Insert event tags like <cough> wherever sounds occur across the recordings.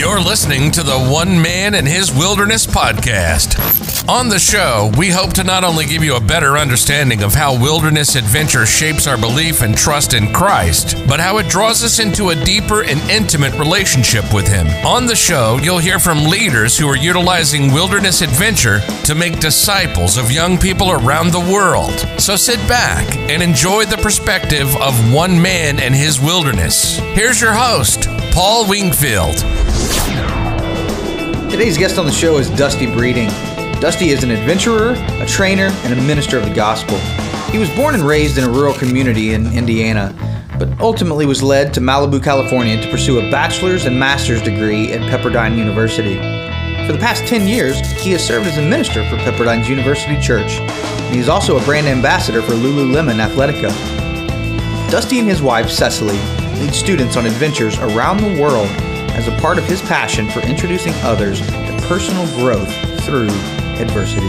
You're listening to the One Man and His Wilderness podcast. On the show, we hope to not only give you a better understanding of how wilderness adventure shapes our belief and trust in Christ, but how it draws us into a deeper and intimate relationship with Him. On the show, you'll hear from leaders who are utilizing wilderness adventure to make disciples of young people around the world. So sit back and enjoy the perspective of one man and his wilderness. Here's your host, Paul Wingfield. Today's guest on the show is Dusty Breeding. Dusty is an adventurer, a trainer, and a minister of the gospel. He was born and raised in a rural community in Indiana, but ultimately was led to Malibu, California to pursue a bachelor's and master's degree at Pepperdine University. For the past 10 years, he has served as a minister for Pepperdine's University Church, and he is also a brand ambassador for Lululemon Athletica. Dusty and his wife, Cecily, lead students on adventures around the world as a part of his passion for introducing others to personal growth through adversity.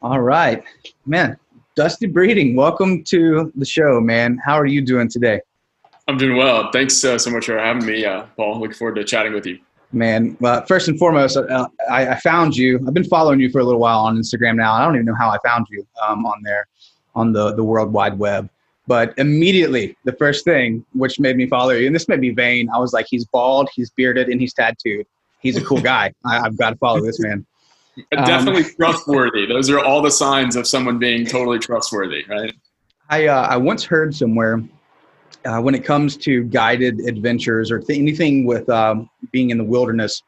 All right, man. Dusty Breeding, welcome to the show, man. How are you doing today? I'm doing well. Thanks uh, so much for having me, uh, Paul. Looking forward to chatting with you. Man, well, first and foremost, uh, I, I, found you. I've been following you for a little while on Instagram now. I don't even know how I found you um, on there, on the the World Wide Web. But immediately, the first thing which made me follow you, and this may be vain, I was like, he's bald, he's bearded, and he's tattooed. He's a cool guy. I, have got to follow this man. <laughs> Definitely um, trustworthy. Those are all the signs of someone being totally trustworthy, right? I uh, I once heard somewhere uh, when it comes to guided adventures or th- anything with um, being in the wilderness,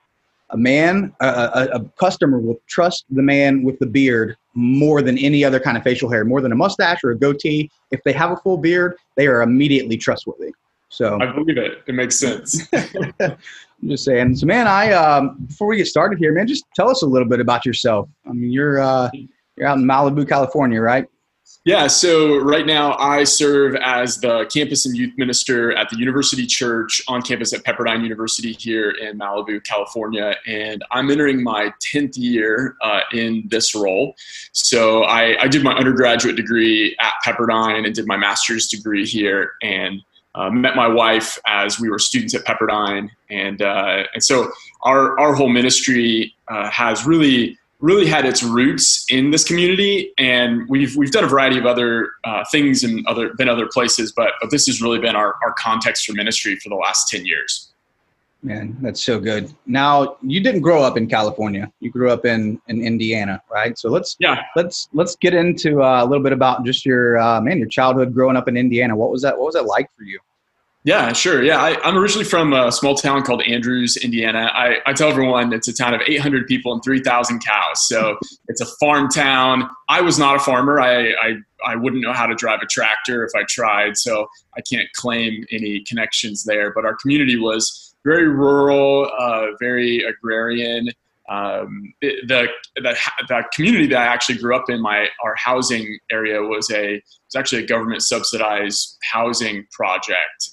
a man, a, a, a, customer will trust the man with the beard more than any other kind of facial hair, more than a mustache or a goatee. If they have a full beard, they are immediately trustworthy. So I believe it. It makes sense. <laughs> I'm just saying. So, man, I um, before we get started here, man, just tell us a little bit about yourself. I mean, you're uh, you're out in Malibu, California, right? Yeah, so right now I serve as the campus and youth minister at the University Church on campus at Pepperdine University here in Malibu, California. And I'm entering my 10th year uh, in this role. So I, I, did my undergraduate degree at Pepperdine and did my master's degree here and uh, met my wife as we were students at Pepperdine. And, uh, and so our, our whole ministry uh, has really really had its roots in this community, and we've we've done a variety of other uh, things and other been other places, but but this has really been our our context for ministry for the last ten years. Man, that's so good. Now, you didn't grow up in California. You grew up in in Indiana, right? So let's yeah let's let's get into uh, a little bit about just your uh, man your childhood growing up in Indiana. What was that? What was that like for you? Yeah, sure. Yeah, I, am originally from a small town called Andrews, Indiana. I, I tell everyone it's a town of 800 people and 3,000 cows. So <laughs> it's a farm town. I was not a farmer. I, I, I wouldn't know how to drive a tractor if I tried. So I can't claim any connections there. But our community was very rural, uh, very agrarian. Um, the, the, the community that I actually grew up in, my our housing area was a was actually a government subsidized housing project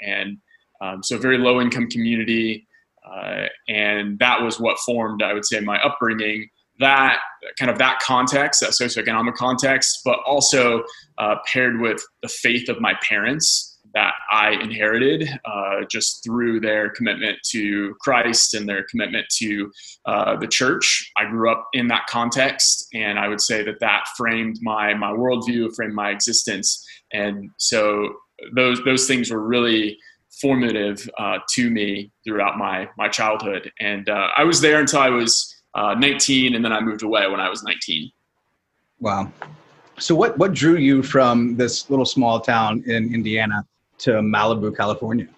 and um, so very low income community. Uh, and that was what formed, I would say, my upbringing. That kind of that context, that socioeconomic context, but also uh, paired with the faith of my parents that I inherited uh, just through their commitment to Christ and their commitment to uh, the church. I grew up in that context, and I would say that that framed my my worldview, framed my existence. And so those those things were really formative uh, to me throughout my my childhood. And uh, I was there until I was uh, 19, and then I moved away when I was 19. Wow. So what what drew you from this little small town in Indiana to Malibu, California?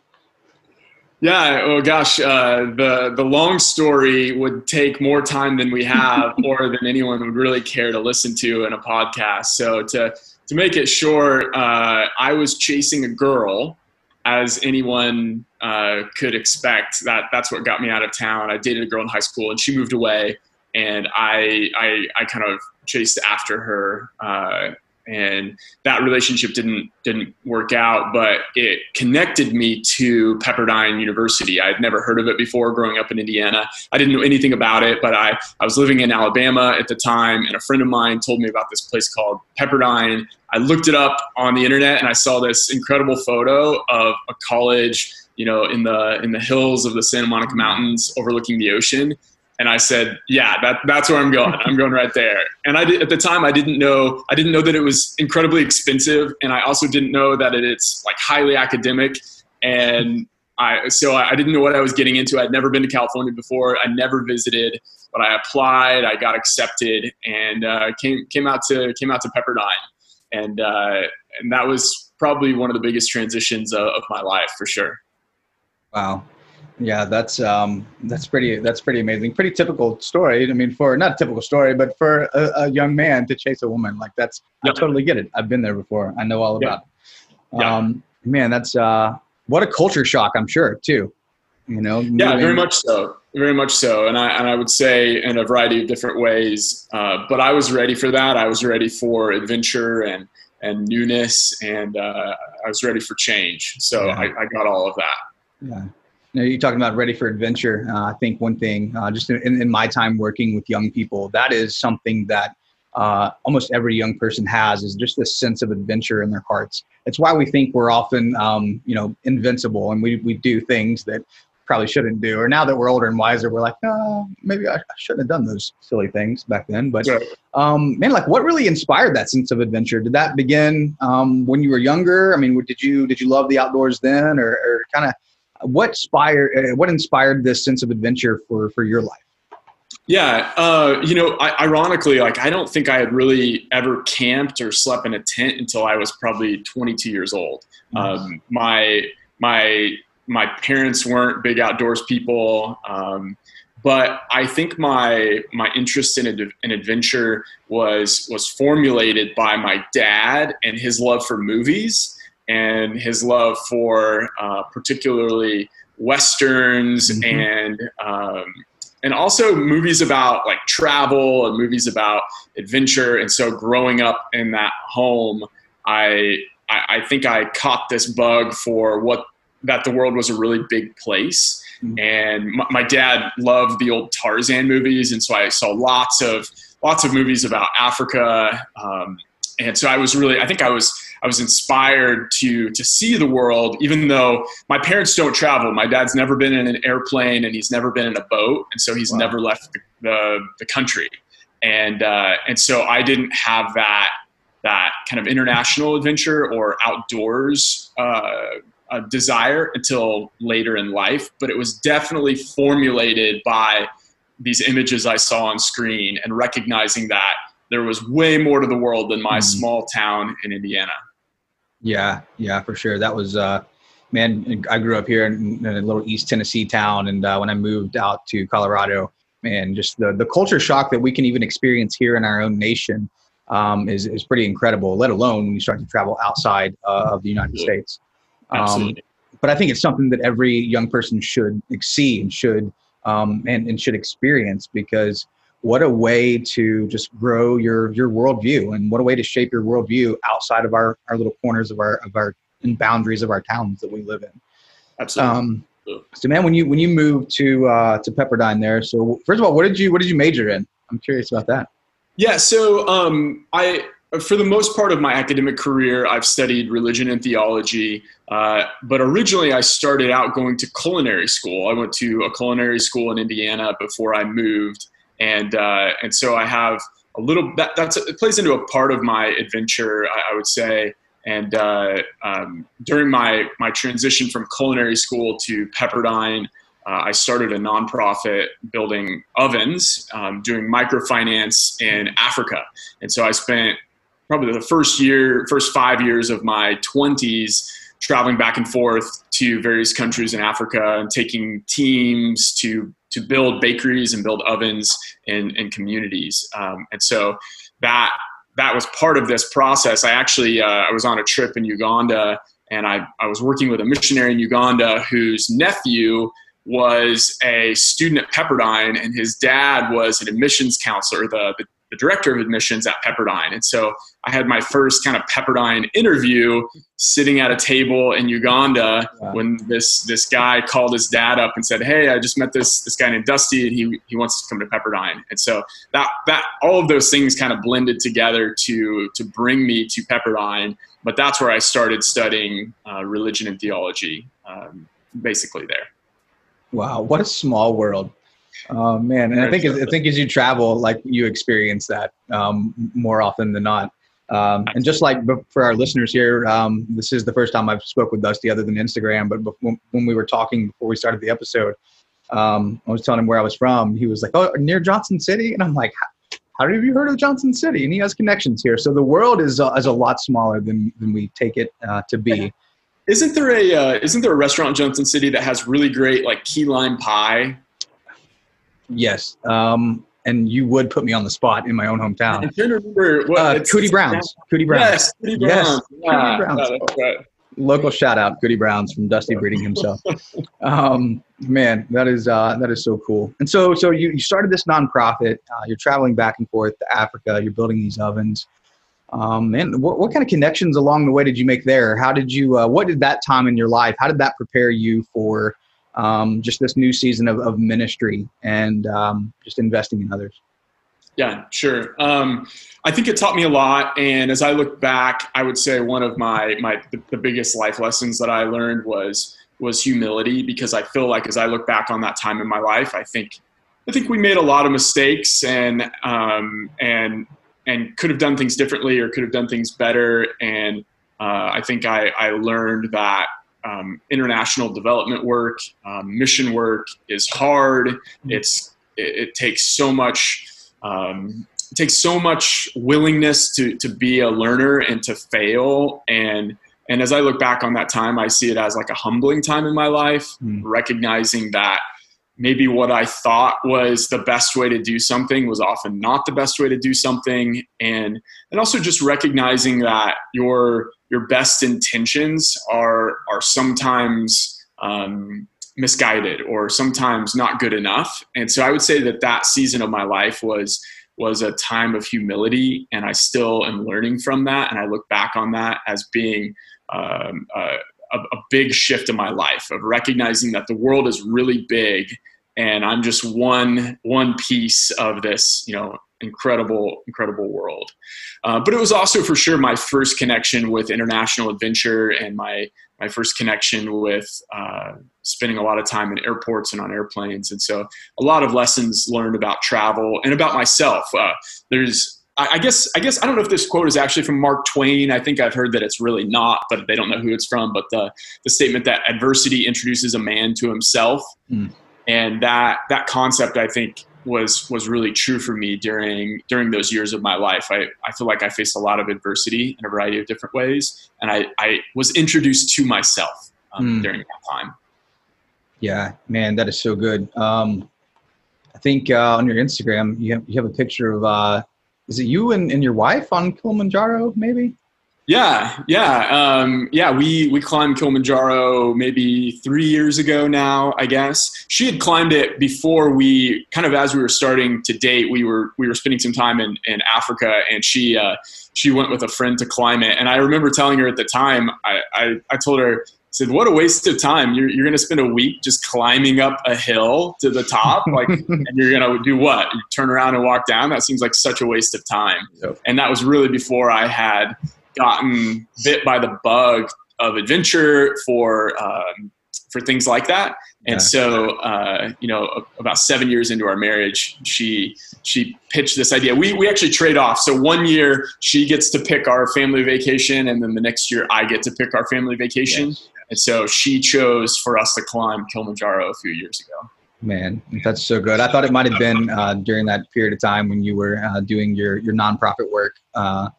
Yeah, oh gosh, uh, the the long story would take more time than we have, <laughs> or than anyone would really care to listen to in a podcast. So to to make it short, uh, I was chasing a girl, as anyone uh, could expect. That that's what got me out of town. I dated a girl in high school, and she moved away, and I I, I kind of chased after her. Uh, and that relationship didn't didn't work out. But it connected me to Pepperdine University. I had never heard of it before growing up in Indiana. I didn't know anything about it, but I I was living in Alabama at the time, and a friend of mine told me about this place called Pepperdine. I looked it up on the internet, and I saw this incredible photo of a college you know, in the in the hills of the Santa Monica Mountains overlooking the ocean. And I said, yeah, that, that's where I'm going. I'm going right there. And I did, at the time, I didn't know, I didn't know that it was incredibly expensive. And I also didn't know that it's like highly academic. And I, so I didn't know what I was getting into. I'd never been to California before. I never visited, but I applied, I got accepted and uh, came, came out to, came out to Pepperdine. And, uh, and that was probably one of the biggest transitions of, of my life for sure. Wow. Yeah, that's um, that's pretty that's pretty amazing. Pretty typical story. I mean, for not a typical story, but for a, a young man to chase a woman like that's yep. I totally get it. I've been there before. I know all about yep. it. Um, man, that's uh, what a culture shock. I'm sure too. You know. Yeah, very much so. Very much so. And I and I would say in a variety of different ways. Uh, but I was ready for that. I was ready for adventure and and newness, and uh, I was ready for change. So yeah. I, I got all of that. Yeah. You know, you're talking about ready for adventure. Uh, I think one thing, uh, just in, in, my time working with young people, that is something that uh, almost every young person has is just this sense of adventure in their hearts. It's why we think we're often, um, you know, invincible and we, we do things that probably shouldn't do. Or now that we're older and wiser, we're like, oh, maybe I, shouldn't have done those silly things back then. But um, man, like, what really inspired that sense of adventure? Did that begin um, when you were younger? I mean, did you did you love the outdoors then, or, or kind of what inspired uh, what inspired this sense of adventure for for your life? Yeah, uh, you know, I, ironically, like I don't think I had really ever camped or slept in a tent until I was probably 22 years old. Um, my my my parents weren't big outdoors people, um, but I think my my interest in in adventure was was formulated by my dad and his love for movies and his love for uh, particularly westerns mm-hmm. and um, and also movies about like travel and movies about adventure. And so growing up in that home, I I, I think I caught this bug for what that the world was a really big place. Mm-hmm. And my, my, dad loved the old Tarzan movies, and so I saw lots of lots of movies about Africa. Um, and so I was really, I think I was I was inspired to to see the world, even though my parents don't travel. My dad's never been in an airplane and he's never been in a boat, and so he's wow. never left the, the, the country. And uh, and so I didn't have that that kind of international adventure or outdoors uh, desire until later in life. But it was definitely formulated by these images I saw on screen and recognizing that there was way more to the world than my mm. small town in Indiana. Yeah, yeah, for sure. That was, uh, man, I grew up here in, in a little East Tennessee town. And uh, when I moved out to Colorado, man, just the, the culture shock that we can even experience here in our own nation um, is, is pretty incredible, let alone when you start to travel outside uh, of the United Absolutely. States. Um, Absolutely. But I think it's something that every young person should see and should um, and, and should experience because – what a way to just grow your your worldview and what a way to shape your worldview outside of our our little corners of our of our and boundaries of our towns that we live in absolutely um, so man when you when you moved to uh to pepperdine there so first of all what did you what did you major in i'm curious about that yeah so um i for the most part of my academic career, I've studied religion and theology. Uh, but originally, I started out going to culinary school. I went to a culinary school in Indiana before I moved and uh, and so I have a little that that's it plays into a part of my adventure, I, I would say. And uh, um, during my my transition from culinary school to Pepperdine, uh, I started a nonprofit building ovens, um, doing microfinance in Africa. And so I spent probably the first year, first five years of my 20s traveling back and forth to various countries in Africa and taking teams to to build bakeries and build ovens in, in communities. Um, and so that that was part of this process. I actually uh, I was on a trip in Uganda and I, I was working with a missionary in Uganda whose nephew was a student at Pepperdine and his dad was an admissions counselor, the, the, the director of admissions at Pepperdine. And so I had my first kind of Pepperdine interview sitting at a table in Uganda wow. when this this guy called his dad up and said, "Hey, I just met this this guy named Dusty, and he he wants to come to Pepperdine." And so that that all of those things kind of blended together to to bring me to Pepperdine. But that's where I started studying uh, religion and theology, um, basically there. Wow, what a small world! Oh man, and I think I think as you travel, like you experience that um, more often than not. Um, and just like for our listeners here, um, this is the first time I've spoke with Dusty other than Instagram. But before, when we were talking before we started the episode, um, I was telling him where I was from. He was like, "Oh, near Johnson City," and I'm like, "How have you heard of Johnson City?" And he has connections here. So the world is uh, is a lot smaller than than we take it uh, to be. Isn't there a uh, isn't there a restaurant in Johnson City that has really great like key lime pie? Yes. Um, and you would put me on the spot in my own hometown. I'm trying to remember what uh, Cootie Browns. Cootie Browns. Yes, Cootie Browns. Yes, yeah. Cootie Browns. Yeah, Local shout out, Cootie Browns from Dusty <laughs> Breeding himself. um, man, that is uh, that is so cool. And so, so you, you started this nonprofit. Uh, you're traveling back and forth to Africa. You're building these ovens. Um, and what, what kind of connections along the way did you make there? How did you? Uh, what did that time in your life? How did that prepare you for um, just this new season of, of ministry and um, just investing in others? Yeah, sure. Um, I think it taught me a lot, and as I look back, I would say one of my my the, the biggest life lessons that I learned was was humility because I feel like as I look back on that time in my life, I think I think we made a lot of mistakes and um, and and could have done things differently or could have done things better. And uh, I think I, I learned that um, international development work, um, mission work is hard. Mm-hmm. It's it, it takes so much. Um, it takes so much willingness to to be a learner and to fail and and as I look back on that time, I see it as like a humbling time in my life, mm. recognizing that maybe what I thought was the best way to do something was often not the best way to do something, and and also just recognizing that your your best intentions are are sometimes um, misguided or sometimes not good enough. And so I would say that that season of my life was was a time of humility, and I still am learning from that. And I look back on that as being um, a, a big shift in my life of recognizing that the world is really big, and I'm just one one piece of this, you know, incredible, incredible world. Uh, but it was also for sure my first connection with international adventure and my my first connection with uh, spending a lot of time in airports and on airplanes. And so a lot of lessons learned about travel and about myself. Uh, there's I guess I guess I don't know if this quote is actually from Mark Twain. I think I've heard that it's really not, but they don't know who it's from. But the the statement that adversity introduces a man to himself, mm. and that that concept I think was was really true for me during during those years of my life. I, I feel like I faced a lot of adversity in a variety of different ways, and I, I was introduced to myself um, mm. during that time. Yeah, man, that is so good. Um, I think uh, on your Instagram you have you have a picture of uh, is it you and, and your wife on Kilimanjaro maybe? Yeah, yeah, um, yeah. We we climbed Kilimanjaro maybe three years ago now. I guess she had climbed it before we kind of as we were starting to date. We were we were spending some time in, in Africa, and she uh, she went with a friend to climb it. And I remember telling her at the time, I I, I told her. I said, "What a waste of time! You're you're going to spend a week just climbing up a hill to the top, like, <laughs> and you're going to do what? You turn around and walk down? That seems like such a waste of time." Yep. And that was really before I had gotten bit by the bug of adventure for um, for things like that. And yeah. so, uh, you know, about seven years into our marriage, she she pitched this idea. We we actually trade off. So one year she gets to pick our family vacation, and then the next year I get to pick our family vacation. Yes. And so she chose for us to climb Kilimanjaro a few years ago. Man, that's so good. I thought it might have been uh, during that period of time when you were uh, doing your your nonprofit work. Uh,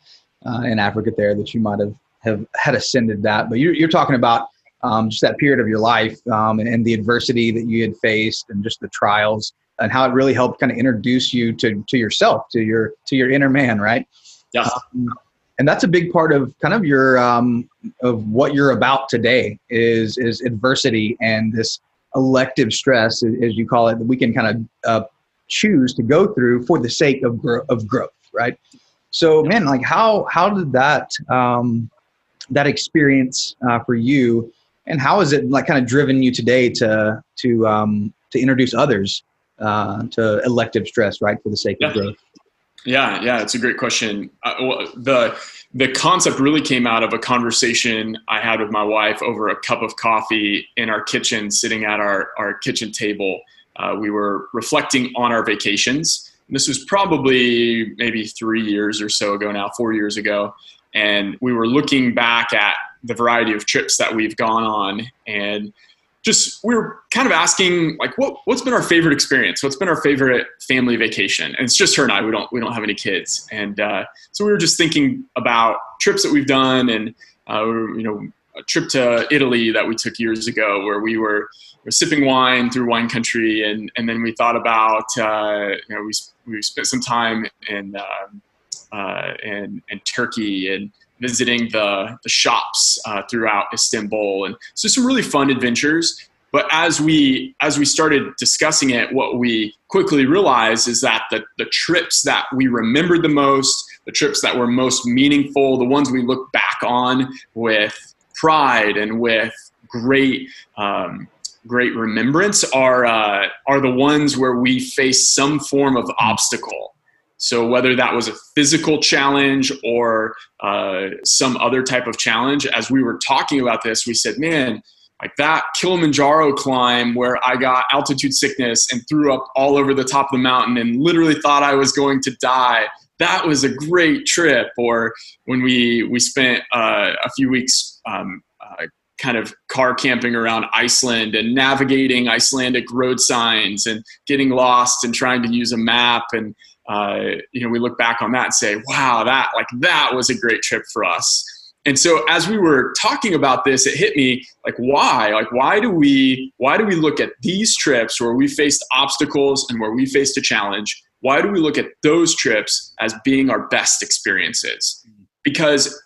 uh, in Africa there that you might have, have had ascended that. But you're, you're talking about um, just that period of your life um, and, and, the adversity that you had faced and just the trials and how it really helped kind of introduce you to, to yourself, to your, to your inner man, right? Yeah. Um, and that's a big part of kind of your um, of what you're about today is is adversity and this elective stress as you call it that we can kind of uh, choose to go through for the sake of, gro- of growth right? So, man, like how how did that um, that experience uh, for you, and how has it like kind of driven you today to to um, to introduce others uh, to elective stress, right, for the sake of growth? Yeah, yeah, it's a great question. Uh, well, the the concept really came out of a conversation I had with my wife over a cup of coffee in our kitchen, sitting at our our kitchen table. Uh, we were reflecting on our vacations. This was probably maybe three years or so ago now, four years ago, and we were looking back at the variety of trips that we've gone on and just we were kind of asking like what what's been our favorite experience? What's been our favorite family vacation? And it's just her and i. We don't we don't have any kids. And uh, so we were just thinking about trips that we've done and uh, you know a trip to italy that we took years ago where we were, were sipping wine through wine country and and then we thought about uh, you know we, we spent some time in um, uh, in, in turkey and visiting the, the shops uh, throughout Istanbul, and so some really fun adventures. But as we as we started discussing it, what we quickly realized is that the, the trips that we remembered the most, the trips that were most meaningful, the ones we look back on with pride and with great um, great remembrance are uh, are the ones where we face some form of obstacle so whether that was a physical challenge or uh, some other type of challenge, as we were talking about this, we said, man, like that Kilimanjaro climb where I got altitude sickness and threw up all over the top of the mountain and literally thought I was going to die. That was a great trip. Or when we we spent uh, a few weeks um, uh, kind of car camping around Iceland and navigating Icelandic road signs and getting lost and trying to use a map and uh, you know, we look back on that and say, wow, that like that was a great trip for us. And so as we were talking about this, it hit me like why? Like why do we why do we look at these trips where we faced obstacles and where we faced a challenge? Why do we look at those trips as being our best experiences? Because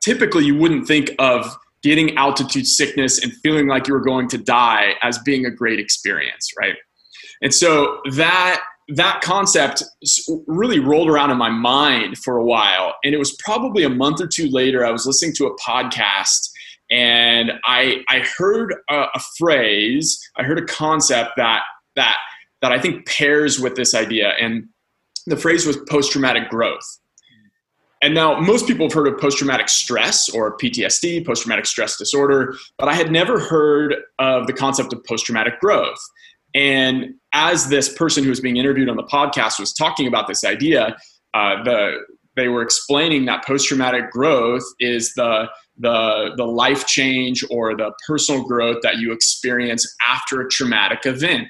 typically you wouldn't think of getting altitude sickness and feeling like you were going to die as being a great experience, right? And so that that concept really rolled around in my mind for a while. And it was probably a month or two later, I was listening to a podcast and I, I heard a, a phrase, I heard a concept that, that, that I think pairs with this idea. And the phrase was post traumatic growth. And now most people have heard of post traumatic stress or PTSD, post traumatic stress disorder, but I had never heard of the concept of post traumatic growth. And as this person who was being interviewed on the podcast was talking about this idea, uh, the they were explaining that post-traumatic growth is the the the life change or the personal growth that you experience after a traumatic event.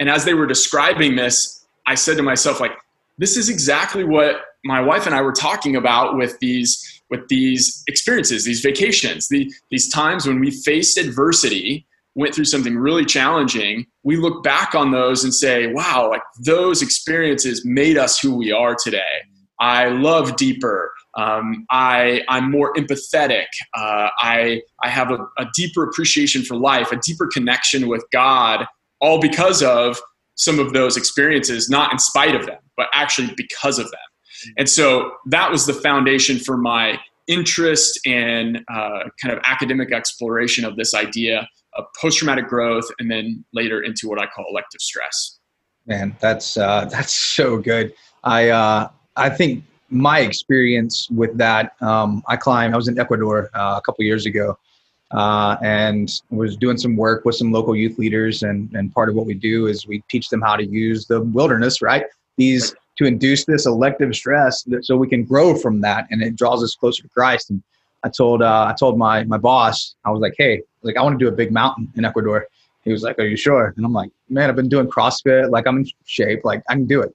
And as they were describing this, I said to myself, like, this is exactly what my wife and I were talking about with these with these experiences, these vacations, the, these times when we faced adversity went through something really challenging, we look back on those and say, wow, like those experiences made us who we are today. I love deeper. Um, I, I'm more empathetic. Uh, I, I have a, a deeper appreciation for life, a deeper connection with God, all because of some of those experiences, not in spite of them, but actually because of them. And so that was the foundation for my interest and uh, kind of academic exploration of this idea of post-traumatic growth and then later into what I call elective stress. Man, that's uh, <laughs> that's so good. I uh, I think my experience with that, um, I climbed. I was in Ecuador uh, a couple years ago, uh, and was doing some work with some local youth leaders. And and part of what we do is we teach them how to use the wilderness, right? These to induce this elective stress, so we can grow from that, and it draws us closer to Christ. And I told uh, I told my my boss, I was like, hey, like I want to do a big mountain in Ecuador. He was like, are you sure? And I'm like, man, I've been doing CrossFit. Like I'm in shape. Like I can do it.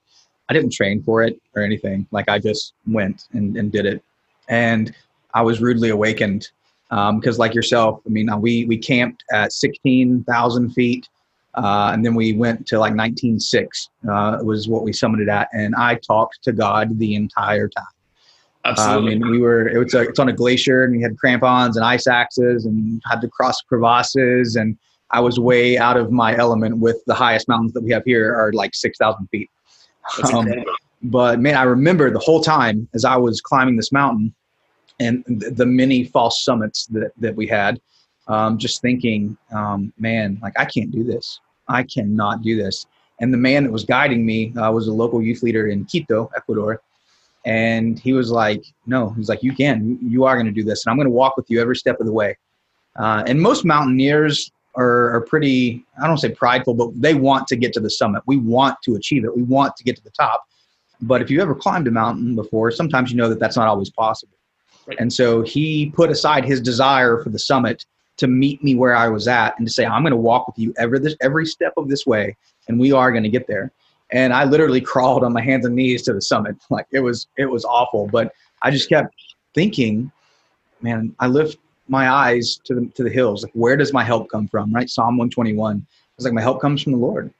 I didn't train for it or anything. Like I just went and, and did it. And I was rudely awakened because, um, like yourself, I mean, uh, we we camped at 16,000 feet, uh, and then we went to like 19.6 uh, was what we summited at, and I talked to God the entire time. Absolutely. I mean, we were it was a, it's on a glacier, and we had crampons and ice axes, and had to cross crevasses, and I was way out of my element with the highest mountains that we have here are like six thousand feet. Um, But man, I remember the whole time as I was climbing this mountain and the, many false summits that, that we had, um, just thinking, um, man, like I can't do this. I cannot do this. And the man that was guiding me uh, was a local youth leader in Quito, Ecuador. And he was like, no, he's like, you can, you are going to do this. And I'm going to walk with you every step of the way. Uh, and most mountaineers are, are pretty, I don't say prideful, but they want to get to the summit. We want to achieve it. We want to get to the top. But if you ever climbed a mountain before, sometimes you know that that's not always possible. Right. And so he put aside his desire for the summit to meet me where I was at and to say, I'm going to walk with you every, this, every step of this way, and we are going to get there. And I literally <laughs> crawled on my hands and knees to the summit. <laughs> Like it was, it was awful. But I just kept thinking, man, I lift my eyes to the, to the hills. Like, where does my help come from? Right. Psalm 121. It's like, my help comes from the Lord.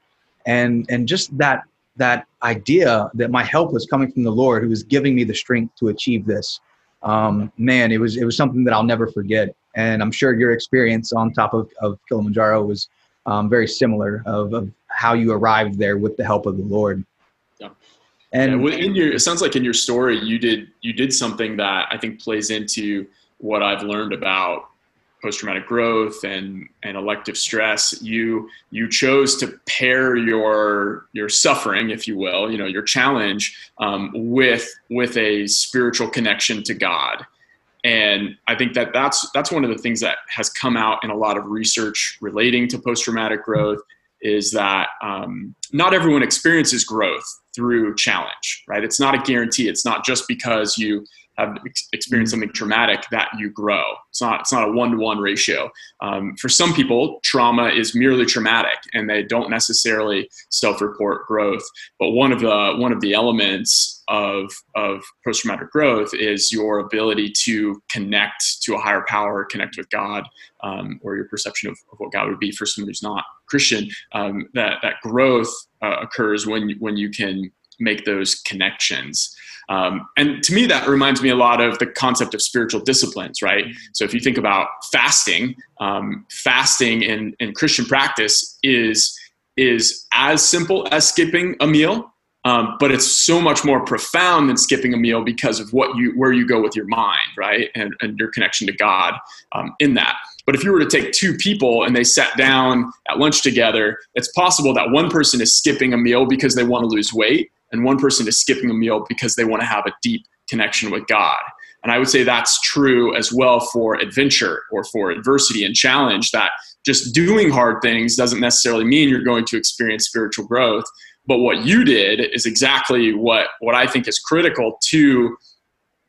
And, and just that, that idea that my help was coming from the Lord who was giving me the strength to achieve this. Um, man, it was, it was something that I'll never forget and I'm sure your experience on top of, of Kilimanjaro was um, very similar of, of how you arrived there with the help of the Lord. Yeah. And yeah, in your, it sounds like in your story, you did, you did something that I think plays into what I've learned about post-traumatic growth and, and elective stress. You, you chose to pair your, your suffering, if you will, you know, your challenge um, with, with a spiritual connection to God and i think that that's that's one of the things that has come out in a lot of research relating to post-traumatic growth is that um, not everyone experiences growth through challenge right it's not a guarantee it's not just because you have experienced something traumatic that you grow. It's not it's not a one to one ratio. Um, for some people, trauma is merely traumatic, and they don't necessarily self report growth. But one of the one of the elements of of post traumatic growth is your ability to connect to a higher power, connect with God, um, or your perception of, of, what God would be for someone who's not Christian. Um, that that growth uh, occurs when when you can make those connections. Um, and to me, that reminds me a lot of the concept of spiritual disciplines, right? So if you think about fasting, um, fasting in, in Christian practice is is as simple as skipping a meal, um, but it's so much more profound than skipping a meal because of what you where you go with your mind, right, and, and your connection to God um, in that. But if you were to take two people and they sat down at lunch together, it's possible that one person is skipping a meal because they want to lose weight, and one person is skipping a meal because they want to have a deep connection with God. And I would say that's true as well for adventure or for adversity and challenge that just doing hard things doesn't necessarily mean you're going to experience spiritual growth. But what you did is exactly what, what I think is critical to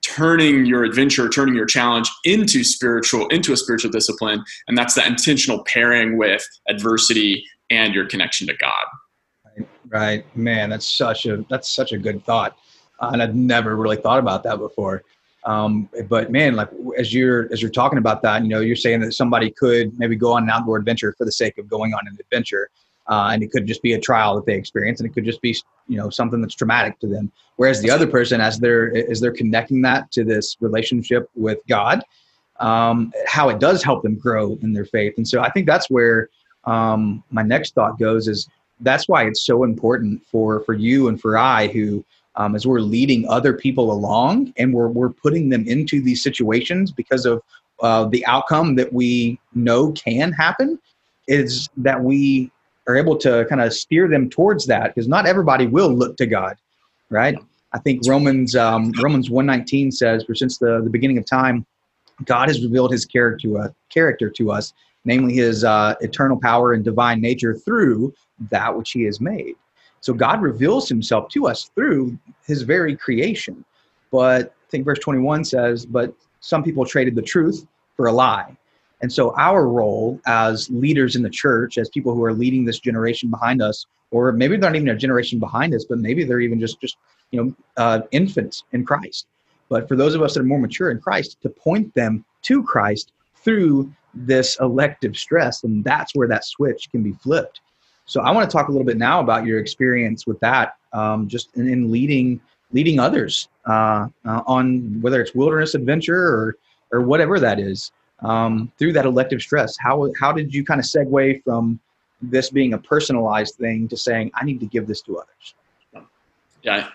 turning your adventure, turning your challenge into spiritual, into a spiritual discipline. And that's that intentional pairing with adversity and your connection to God. Right, man, that's such a that's such a good thought, uh, and I've never really thought about that before. Um, but man, like as you're as you're talking about that, you know, you're saying that somebody could maybe go on an outdoor adventure for the sake of going on an adventure, uh, and it could just be a trial that they experience, and it could just be you know something that's traumatic to them. Whereas the other person, as they're as they're connecting that to this relationship with God, um, how it does help them grow in their faith. And so I think that's where um, my next thought goes is that's why it's so important for for you and for I who um, as we're leading other people along and we're, we're putting them into these situations because of uh, the outcome that we know can happen is that we are able to kind of steer them towards that because not everybody will look to God, right? I think Romans um, Romans 119 says, for since the, the beginning of time, God has revealed his character to, uh, character to us, namely his uh, eternal power and divine nature through that which he has made. So God reveals himself to us through his very creation. But I think verse 21 says, but some people traded the truth for a lie. And so our role as leaders in the church, as people who are leading this generation behind us, or maybe they're not even a generation behind us, but maybe they're even just just you know uh, infants in Christ. But for those of us that are more mature in Christ, to point them to Christ through this elective stress, and that's where that switch can be flipped. So I want to talk a little bit now about your experience with that, um, just in, in, leading leading others uh, uh, on whether it's wilderness adventure or or whatever that is um, through that elective stress. How how did you kind of segue from this being a personalized thing to saying I need to give this to others? Yeah,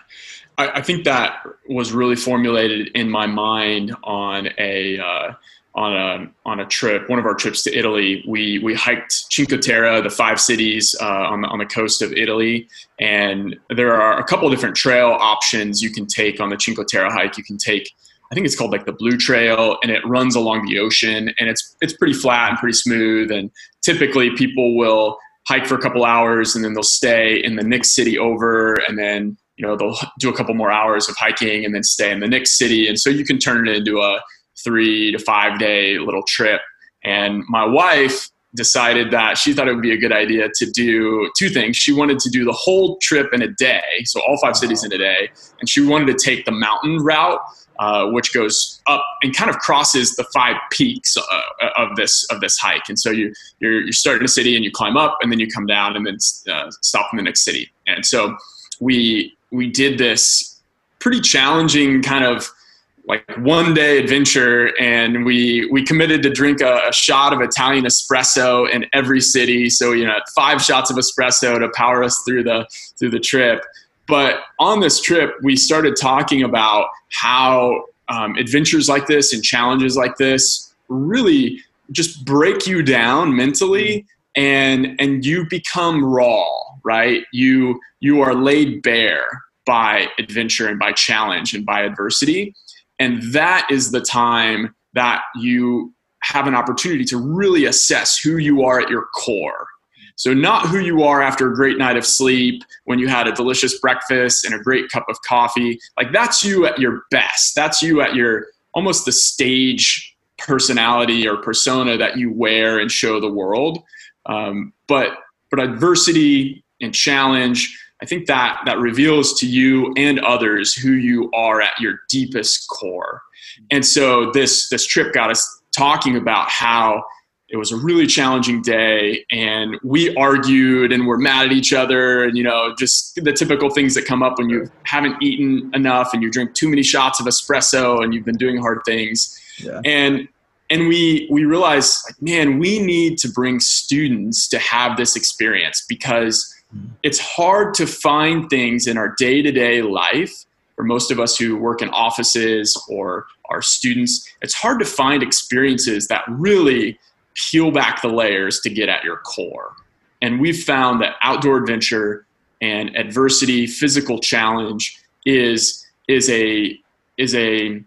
I, I, think that was really formulated in my mind on a uh, on a on a trip, one of our trips to Italy. We we hiked Cinque Terre, the five cities uh, on the on the coast of Italy, and there are a couple different trail options you can take on the Cinque Terre hike. You can take I think it's called like the Blue Trail, and it runs along the ocean, and it's it's pretty flat and pretty smooth. And typically, people will hike for a couple hours, and then they'll stay in the next city over, and then you know they'll do a couple more hours of hiking, and then stay in the next city. And so you can turn it into a three to five day little trip. And my wife decided that she thought it would be a good idea to do two things. She wanted to do the whole trip in a day, so all five cities in a day, and she wanted to take the mountain route uh, which goes up and kind of crosses the five peaks uh, of this of this hike. And so you you're, you start in a city and you climb up, and then you come down, and then uh, stop in the next city. And so we we did this pretty challenging kind of like one day adventure and we we committed to drink a, a, shot of italian espresso in every city. So you know five shots of espresso to power us through the through the trip. But on this trip, we started talking about how um, adventures like this and challenges like this really just break you down mentally and and you become raw right? You you are laid bare by adventure and by challenge and by adversity and that is the time that you have an opportunity to really assess who you are at your core so, not who you are after a great night of sleep, when you had a delicious breakfast and a great cup of coffee. Like, that's you at your best. That's you at your almost the stage personality or persona that you wear and show the world. Um, but, but adversity and challenge, I think that that reveals to you and others who you are at your deepest core. And so this this trip got us talking about how it was a really challenging day and we argued and we're mad at each other and you know just the typical things that come up when you haven't eaten enough and you drink too many shots of espresso and you've been doing hard things yeah. and and we we realized like man we need to bring students to have this experience because. It's hard to find things in our day-to-day life for most of us who work in offices or are students it's hard to find experiences that really peel back the layers to get at your core. And we've found that outdoor adventure and adversity, physical challenge is is a is a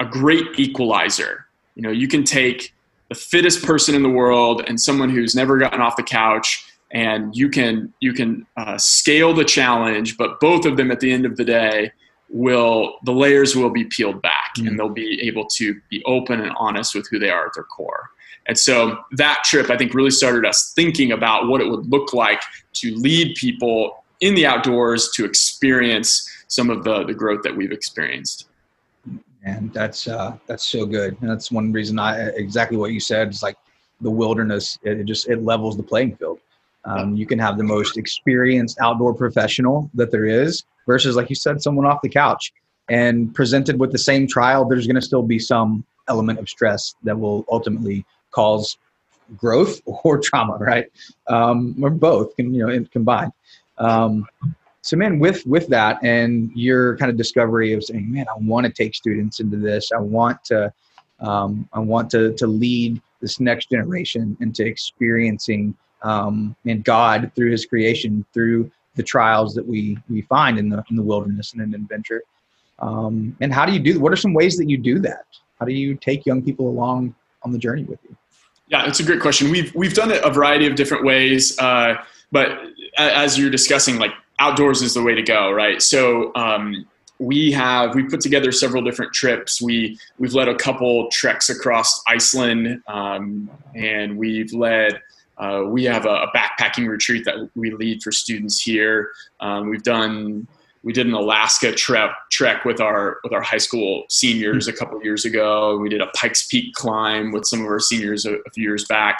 a great equalizer. You know, you can take the fittest person in the world and someone who's never gotten off the couch and you can you can uh, scale the challenge but both of them at the end of the day will the layers will be peeled back mm. and they'll be able to be open and honest with who they are at their core and so that trip, I think, really started us thinking about what it would look like to lead people in the outdoors to experience some of the, the growth that we've experienced. And that's uh, that's so good. And that's one reason I exactly what you said is like the wilderness. It, it just it levels the playing field. Um, you can have the most experienced outdoor professional that there is versus, like you said, someone off the couch. And presented with the same trial, there's going to still be some element of stress that will ultimately cause growth <laughs> or trauma, right? Um, or both, can you know, combined. Um, so, man, with with that and your kind of discovery of saying, man, I want to take students into this. I want to, um, I want to to lead this next generation into experiencing um, and God through His creation, through the trials that we we find in the in the wilderness and in adventure. Um, and how do you do? What are some ways that you do that? How do you take young people along on the journey with you? Yeah, it's a great question. We've we've done it a variety of different ways, uh, but as you're discussing, like outdoors is the way to go, right? So um, we have we put together several different trips. We we've led a couple treks across Iceland, um, and we've led. Uh, we have a, a, backpacking retreat that we lead for students here. Um, we've done we did an Alaska trek trek with our with our high school seniors a couple years ago. We did a Pikes Peak climb with some of our seniors a, a few years back.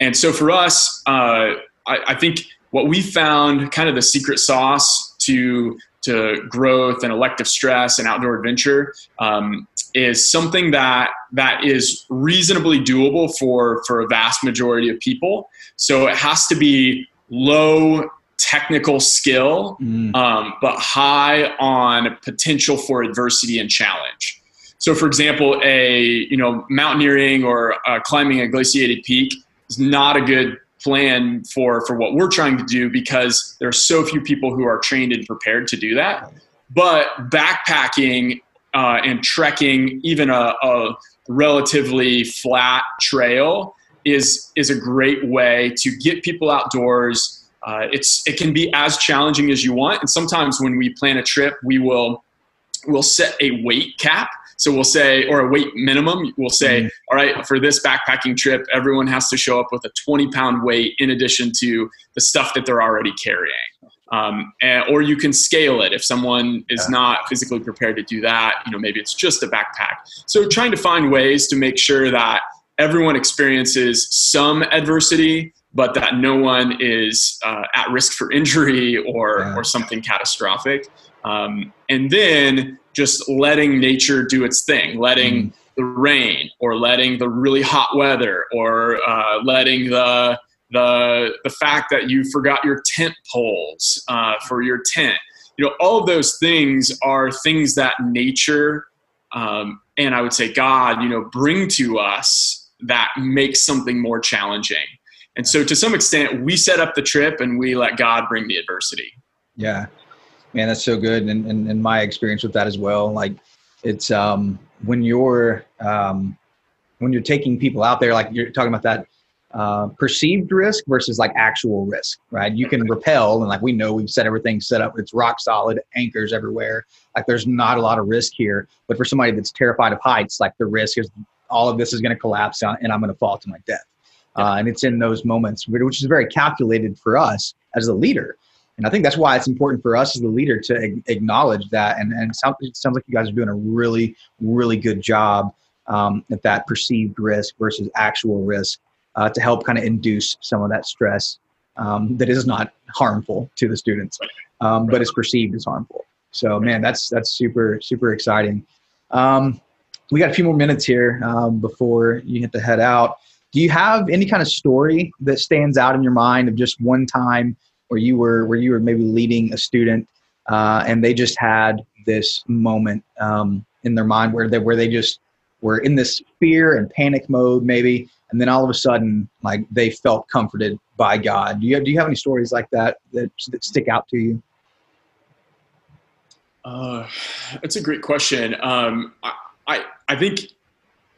And so for us, uh, I, I, think what we found kind of the secret sauce to to growth and elective stress and outdoor adventure um, is something that that is reasonably doable for for a vast majority of people. So it has to be low technical skill, mm. um, but high on potential for adversity and challenge. So, for example, a you know mountaineering or uh, climbing a glaciated peak is not a good plan for for what we're trying to do because there are so few people who are trained and prepared to do that. But backpacking uh, and trekking, even a, a relatively flat trail, is is a great way to get people outdoors. Uh, it's it can be as challenging as you want, and sometimes when we plan a trip, we will we'll set a weight cap. So we'll say, or a weight minimum. We'll say, mm-hmm. all right, for this backpacking trip, everyone has to show up with a 20 pound weight in addition to the stuff that they're already carrying. Um, and, or you can scale it if someone is yeah. not physically prepared to do that. You know, maybe it's just a backpack. So trying to find ways to make sure that everyone experiences some adversity, but that no one is uh, at risk for injury or yeah. or something catastrophic. Um, and then just letting nature do its thing, letting mm. the rain or letting the really hot weather or uh, letting the the the fact that you forgot your tent poles uh, for your tent. You know, all of those things are things that nature um, and I would say God, you know, bring to us that makes something more challenging. And so, to some extent, we set up the trip and we let God bring the adversity. Yeah, man, that's so good. And, and, and my experience with that as well. Like, it's um, when you're um, when you're taking people out there, like you're talking about that uh, perceived risk versus like actual risk, right? You can rappel, and like we know, we've set everything set up. It's rock solid, anchors everywhere. Like there's not a lot of risk here. But for somebody that's terrified of heights, like the risk is all of this is going to collapse and I'm going to fall to my death. Uh, and it's in those moments, which is very calculated for us as a leader. And I think that's why it's important for us as the leader to acknowledge that. And, and it sounds, it sounds like you guys are doing a really, really good job um, at that perceived risk versus actual risk uh, to help kind of induce some of that stress um, that is not harmful to the students, um, but is perceived as harmful. So, man, that's that's super super exciting. Um, we got a few more minutes here um, before you hit the head out. Do you have any kind of story that stands out in your mind of just one time where you were where you were maybe leading a student uh, and they just had this moment um, in their mind where they where they just were in this fear and panic mode maybe and then all of a sudden like they felt comforted by god do you have, do you have any stories like that that, that stick out to you uh, that's a great question um, I, I, I think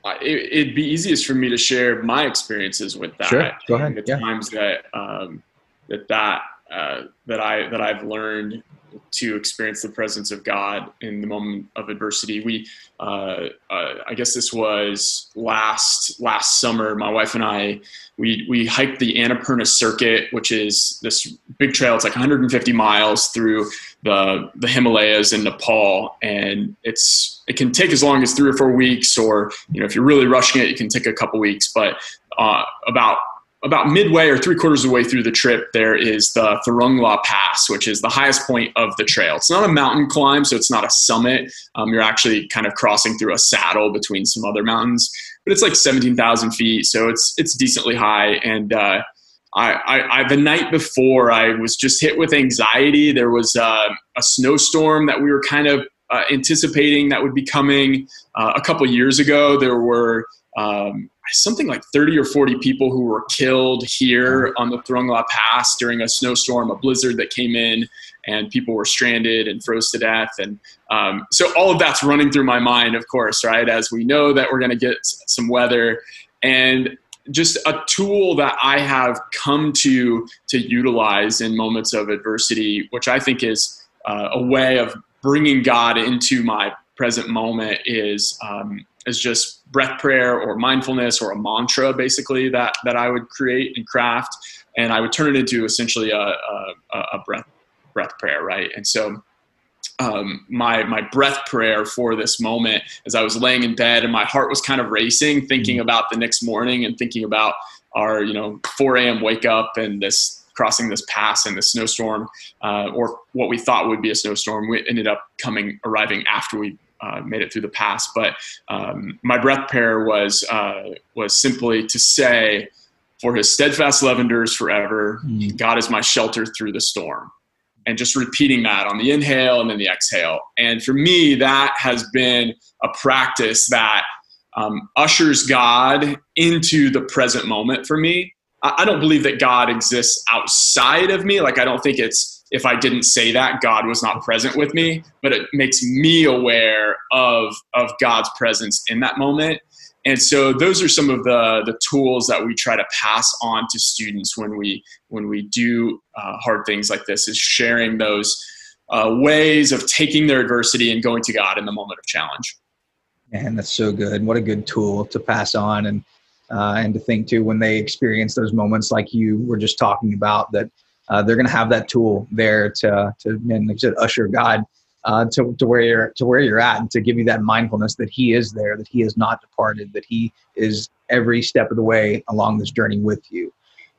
it, would be easiest for me to share my experiences with that sure. Go ahead. the yeah. times that um, that that uh, that I that I've learned to experience the presence of God in the moment of adversity. We, uh, uh, I guess this was last last summer. My wife and I, we we hiked the Annapurna Circuit, which is this big trail. It's like 150 miles through the the Himalayas in Nepal, and it's it can take as long as three or four weeks, or you know if you're really rushing it, it can take a couple weeks. But uh, about about midway or three quarters of the way through the trip, there is the Thorongla Pass, which is the highest point of the trail. It's not a mountain climb, so it's not a summit. Um, you're actually kind of crossing through a saddle between some other mountains, but it's like 17,000 feet, so it's it's decently high. And uh, I, I, I, the night before, I was just hit with anxiety. There was uh, a snowstorm that we were kind of uh, anticipating that would be coming. Uh, a couple years ago, there were um, something like 30 or 40 people who were killed here on the Thorongla Pass during a snowstorm, a blizzard that came in, and people were stranded and froze to death. And um, so all of that's running through my mind, of course, right? As we know that we're going to get some weather. And just a tool that I have come to to utilize in moments of adversity, which I think is uh, a way of bringing God into my present moment, is um, is just breath prayer or mindfulness or a mantra basically that that I would create and craft, and I would turn it into essentially a, a, a breath breath prayer, right? And so. Um, my my breath prayer for this moment as I was laying in bed and my heart was kind of racing, thinking mm-hmm. about the next morning and thinking about our you know 4 a.m. wake up and this crossing this pass and the snowstorm, uh, or what we thought would be a snowstorm, we ended up coming arriving after we uh, made it through the pass. But um, my breath prayer was uh, was simply to say, for his steadfast love endures forever. Mm. God is my shelter through the storm. And just repeating that on the inhale and then the exhale. And for me, that has been a practice that um, ushers God into the present moment for me. I, I don't believe that God exists outside of me. Like, I don't think it's if I didn't say that, God was not present with me, but it makes me aware of, of God's presence in that moment. And so those are some of the, the tools that we try to pass on to students when we when we do uh, hard things like this is sharing those uh, ways of taking their adversity and going to God in the moment of challenge. And that's so good. What a good tool to pass on and uh, and to think too when they experience those moments like you were just talking about that uh, they're going to have that tool there to to and like I said, usher God uh, to to where you're to where you're at and to give you that mindfulness that He is there, that He has not departed, that He is every step of the way along this journey with you.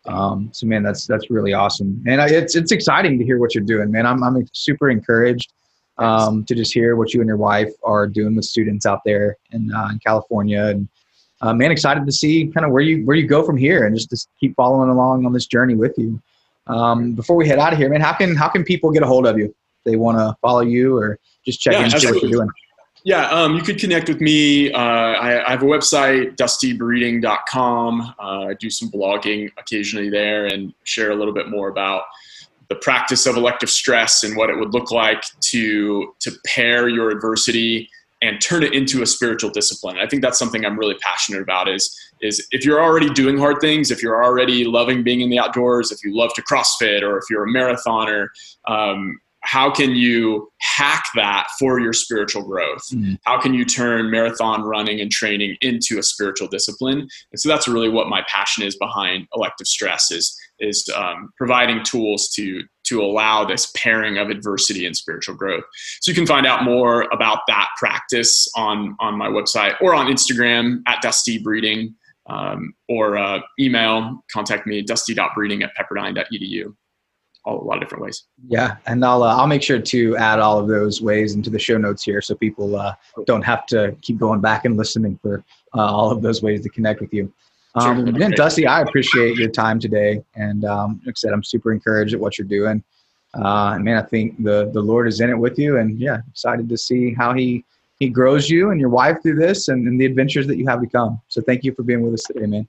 Um, so man, that's that's really awesome, and it's it's exciting to hear what you're doing, man. I'm I'm super encouraged um, to just hear what you and your wife are doing with students out there in, uh, in California. And uh, man, excited to see kind of where you where you go from here, and just to keep following along on this journey with you. Um, before we head out of here, man, how can how can people get a hold of you? They want to follow you or just check yeah, in see what you're doing. Yeah, um, you could connect with me. Uh, I, I, have a website, dustybreeding.com. Uh, I do some blogging occasionally there and share a little bit more about the practice of elective stress and what it would look like to to pair your adversity and turn it into a spiritual discipline. I think that's something I'm really passionate about is is if you're already doing hard things, if you're already loving being in the outdoors, if you love to CrossFit or if you're a marathoner, um, how can you hack that for your spiritual growth? Mm-hmm. How can you turn marathon running and training into a spiritual discipline? And so that's really what my passion is behind elective stress is is um, providing tools to to allow this pairing of adversity and spiritual growth. So you can find out more about that practice on on my website or on Instagram at Dusty Breeding um, or uh, email contact me dusty.breeding at pepperdine.edu all, a lot of different ways. Yeah, and I'll uh, I'll make sure to add all of those ways into the show notes here, so people uh, don't have to keep going back and listening for uh, all of those ways to connect with you. Um, sure. Again, Dusty, I appreciate your time today, and um, like I said, I'm super encouraged at what you're doing. Uh, man, I think the the Lord is in it with you, and yeah, excited to see how he he grows you and your wife through this, and, and the adventures that you have become. So, thank you for being with us today, man.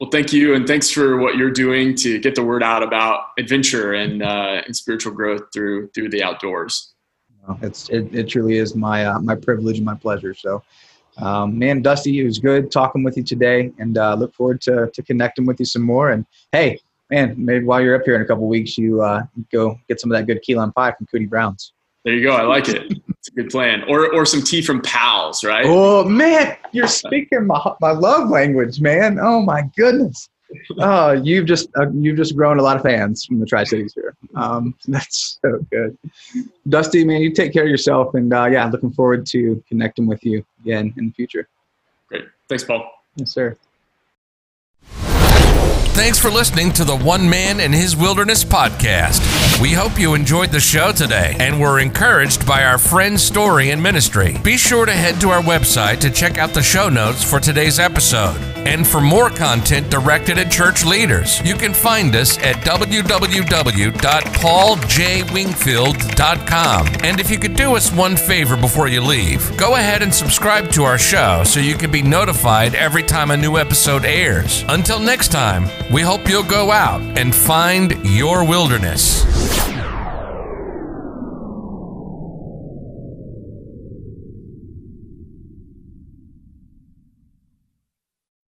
Well, thank you, and thanks for what you're doing to get the word out about adventure and uh, and spiritual growth through through the outdoors. It's it, it truly is my uh, my privilege and my pleasure. So, um, man, Dusty, it was good talking with you today, and uh, look forward to to connecting with you some more. And hey, man, maybe while you're up here in a couple weeks, you uh, go get some of that good key lime pie from Cootie Brown's. There you go. I like it. <laughs> It's a good plan. Or or some tea from Pals, right? Oh man, you're speaking my my love language, man. Oh my goodness. Oh, you've just uh, you've just grown a lot of fans from the Tri Cities here. Um, <laughs> that's so good. Dusty, man, you take care of yourself, and uh, yeah, looking forward to connecting with you again in the future. Great. Thanks, Paul. Yes, sir. Thanks for listening to the One Man in His Wilderness podcast. We hope you enjoyed the show today and were encouraged by our friend's story and ministry. Be sure to head to our website to check out the show notes for today's episode. And for more content directed at church leaders, you can find us at www.pauljwingfield.com. And if you could do us one favor before you leave, go ahead and subscribe to our show so you can be notified every time a new episode airs. Until next time, we hope you'll go out and find your wilderness.